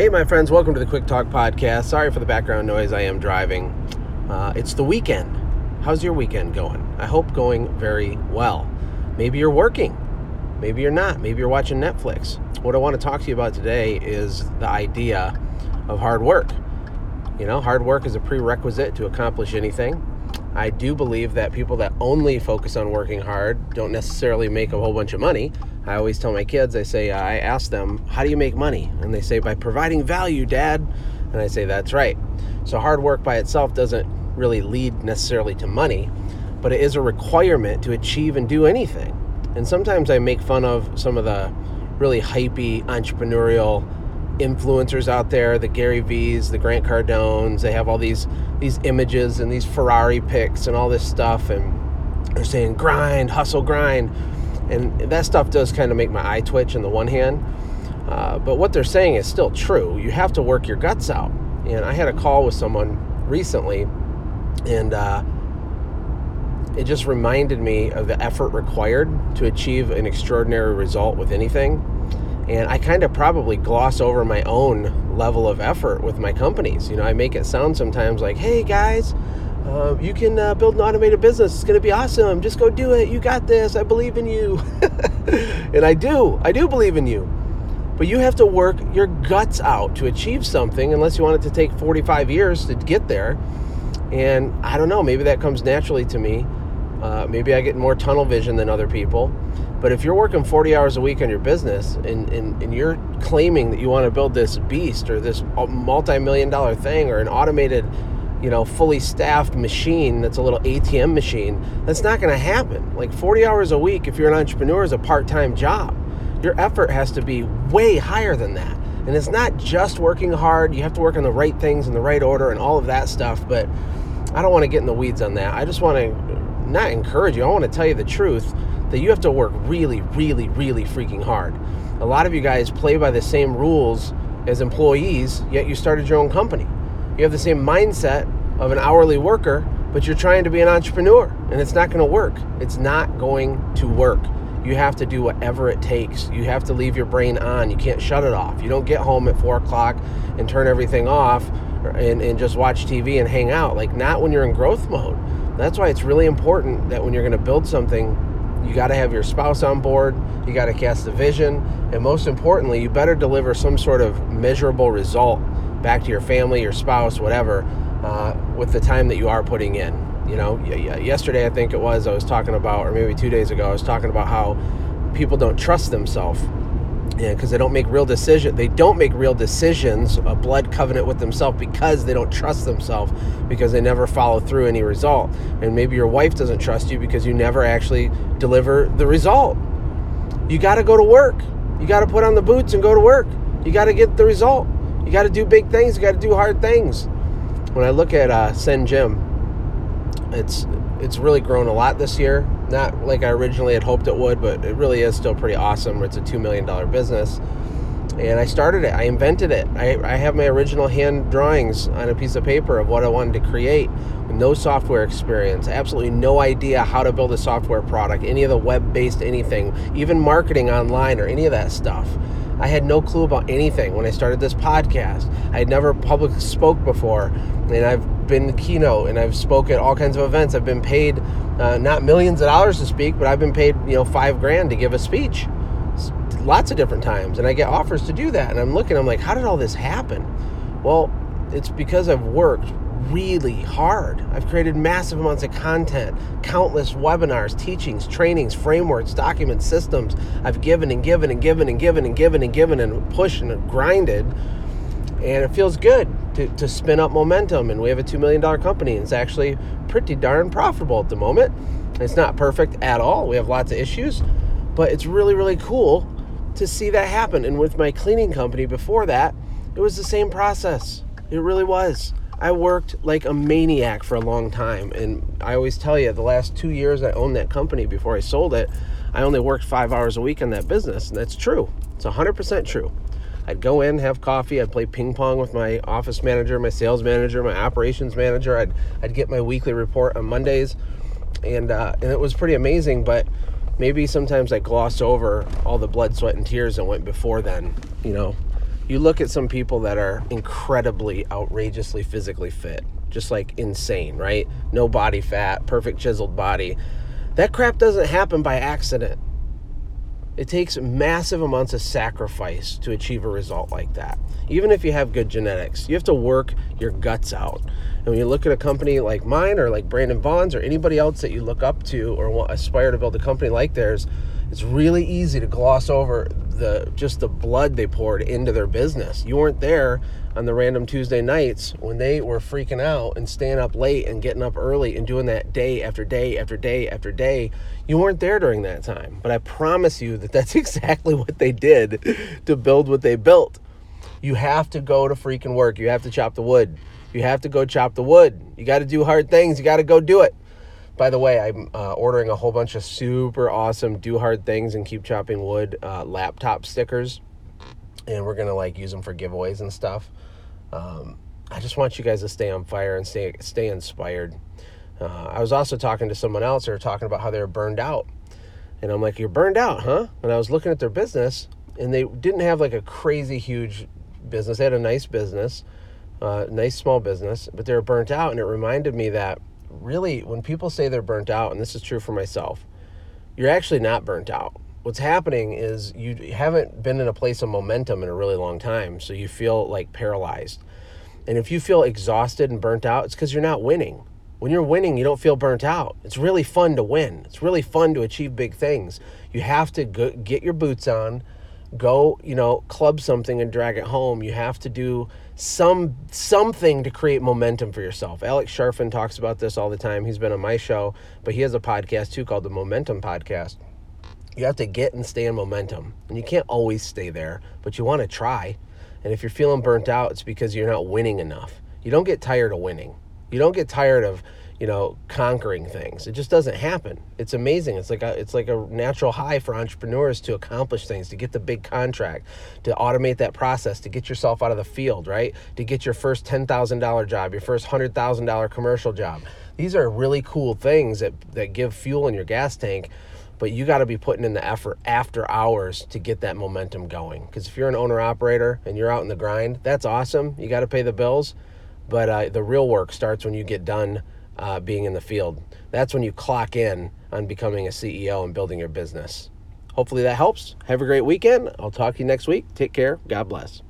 Hey, my friends, welcome to the Quick Talk Podcast. Sorry for the background noise, I am driving. Uh, it's the weekend. How's your weekend going? I hope going very well. Maybe you're working, maybe you're not, maybe you're watching Netflix. What I want to talk to you about today is the idea of hard work. You know, hard work is a prerequisite to accomplish anything. I do believe that people that only focus on working hard don't necessarily make a whole bunch of money. I always tell my kids, I say, I ask them, how do you make money? And they say, by providing value, Dad. And I say, that's right. So hard work by itself doesn't really lead necessarily to money, but it is a requirement to achieve and do anything. And sometimes I make fun of some of the really hypey entrepreneurial influencers out there, the Gary V's, the Grant Cardones. They have all these these images and these Ferrari pics and all this stuff, and they're saying grind, hustle, grind, and that stuff does kind of make my eye twitch in the one hand. Uh, but what they're saying is still true. You have to work your guts out. And I had a call with someone recently, and uh, it just reminded me of the effort required to achieve an extraordinary result with anything and I kind of probably gloss over my own level of effort with my companies. You know, I make it sound sometimes like, hey guys, uh, you can uh, build an automated business. It's going to be awesome. Just go do it. You got this. I believe in you. and I do. I do believe in you. But you have to work your guts out to achieve something unless you want it to take 45 years to get there. And I don't know, maybe that comes naturally to me. Uh, maybe I get more tunnel vision than other people. But if you're working 40 hours a week on your business and, and, and you're claiming that you want to build this beast or this uh, multi-million dollar thing or an automated, you know, fully staffed machine that's a little ATM machine, that's not going to happen. Like 40 hours a week, if you're an entrepreneur, is a part-time job. Your effort has to be way higher than that. And it's not just working hard. You have to work on the right things in the right order and all of that stuff. But I don't want to get in the weeds on that. I just want to not encourage you. I want to tell you the truth that you have to work really, really, really freaking hard. A lot of you guys play by the same rules as employees, yet you started your own company. You have the same mindset of an hourly worker, but you're trying to be an entrepreneur, and it's not going to work. It's not going to work. You have to do whatever it takes. You have to leave your brain on. You can't shut it off. You don't get home at four o'clock and turn everything off and, and just watch TV and hang out. Like, not when you're in growth mode. That's why it's really important that when you're going to build something, you got to have your spouse on board, you got to cast the vision, and most importantly, you better deliver some sort of measurable result back to your family, your spouse, whatever, uh, with the time that you are putting in. You know, yesterday I think it was, I was talking about, or maybe two days ago, I was talking about how people don't trust themselves yeah, because they don't make real decision. They don't make real decisions, a blood covenant with themselves, because they don't trust themselves, because they never follow through any result. And maybe your wife doesn't trust you because you never actually deliver the result. You got to go to work. You got to put on the boots and go to work. You got to get the result. You got to do big things. You got to do hard things. When I look at uh, Sen Gym, it's it's really grown a lot this year. Not like I originally had hoped it would, but it really is still pretty awesome. It's a $2 million business. And I started it, I invented it. I, I have my original hand drawings on a piece of paper of what I wanted to create no software experience, absolutely no idea how to build a software product, any of the web based anything, even marketing online or any of that stuff. I had no clue about anything when I started this podcast. I had never public spoke before, and I've been keynote and I've spoke at all kinds of events. I've been paid uh, not millions of dollars to speak, but I've been paid you know five grand to give a speech, lots of different times, and I get offers to do that. And I'm looking, I'm like, how did all this happen? Well, it's because I've worked really hard. I've created massive amounts of content, countless webinars, teachings, trainings, frameworks, documents, systems. I've given and given and given and given and given and given and pushed and grinded. And it feels good to, to spin up momentum. And we have a $2 million company. And it's actually pretty darn profitable at the moment. It's not perfect at all. We have lots of issues, but it's really, really cool to see that happen. And with my cleaning company before that, it was the same process. It really was. I worked like a maniac for a long time. And I always tell you, the last two years I owned that company before I sold it, I only worked five hours a week on that business. And that's true. It's 100% true. I'd go in, have coffee, I'd play ping pong with my office manager, my sales manager, my operations manager. I'd, I'd get my weekly report on Mondays. And, uh, and it was pretty amazing, but maybe sometimes I glossed over all the blood, sweat, and tears that went before then. You know, You look at some people that are incredibly, outrageously physically fit, just like insane, right? No body fat, perfect chiseled body. That crap doesn't happen by accident. It takes massive amounts of sacrifice to achieve a result like that. Even if you have good genetics, you have to work your guts out. And when you look at a company like mine or like Brandon Vaughn's or anybody else that you look up to or aspire to build a company like theirs, it's really easy to gloss over the just the blood they poured into their business. You weren't there on the random Tuesday nights when they were freaking out and staying up late and getting up early and doing that day after day after day after day. You weren't there during that time. But I promise you that that's exactly what they did to build what they built. You have to go to freaking work. You have to chop the wood. You have to go chop the wood. You got to do hard things. You got to go do it. By the way, I'm uh, ordering a whole bunch of super awesome do hard things and keep chopping wood uh, laptop stickers, and we're gonna like use them for giveaways and stuff. Um, I just want you guys to stay on fire and stay stay inspired. Uh, I was also talking to someone else. Were talking about how they were burned out, and I'm like, "You're burned out, huh?" And I was looking at their business, and they didn't have like a crazy huge business. They had a nice business, uh, nice small business, but they were burnt out, and it reminded me that really, when people say they're burnt out, and this is true for myself, you're actually not burnt out. What's happening is you haven't been in a place of momentum in a really long time, so you feel like paralyzed. And if you feel exhausted and burnt out, it's because you're not winning. When you're winning, you don't feel burnt out. It's really fun to win. It's really fun to achieve big things. You have to go, get your boots on, go, you know, club something and drag it home. You have to do some something to create momentum for yourself. Alex Charfen talks about this all the time. He's been on my show, but he has a podcast too called the Momentum Podcast. You have to get and stay in momentum. And you can't always stay there, but you want to try. And if you're feeling burnt out, it's because you're not winning enough. You don't get tired of winning. You don't get tired of you know, conquering things. It just doesn't happen. It's amazing. It's like a it's like a natural high for entrepreneurs to accomplish things, to get the big contract, to automate that process, to get yourself out of the field, right? To get your first $10,000 job, your first $100,000 commercial job. These are really cool things that that give fuel in your gas tank, but you got to be putting in the effort after hours to get that momentum going. Cuz if you're an owner operator and you're out in the grind, that's awesome. You got to pay the bills, but uh, the real work starts when you get done uh, being in the field. That's when you clock in on becoming a CEO and building your business. Hopefully that helps. Have a great weekend. I'll talk to you next week. Take care. God bless.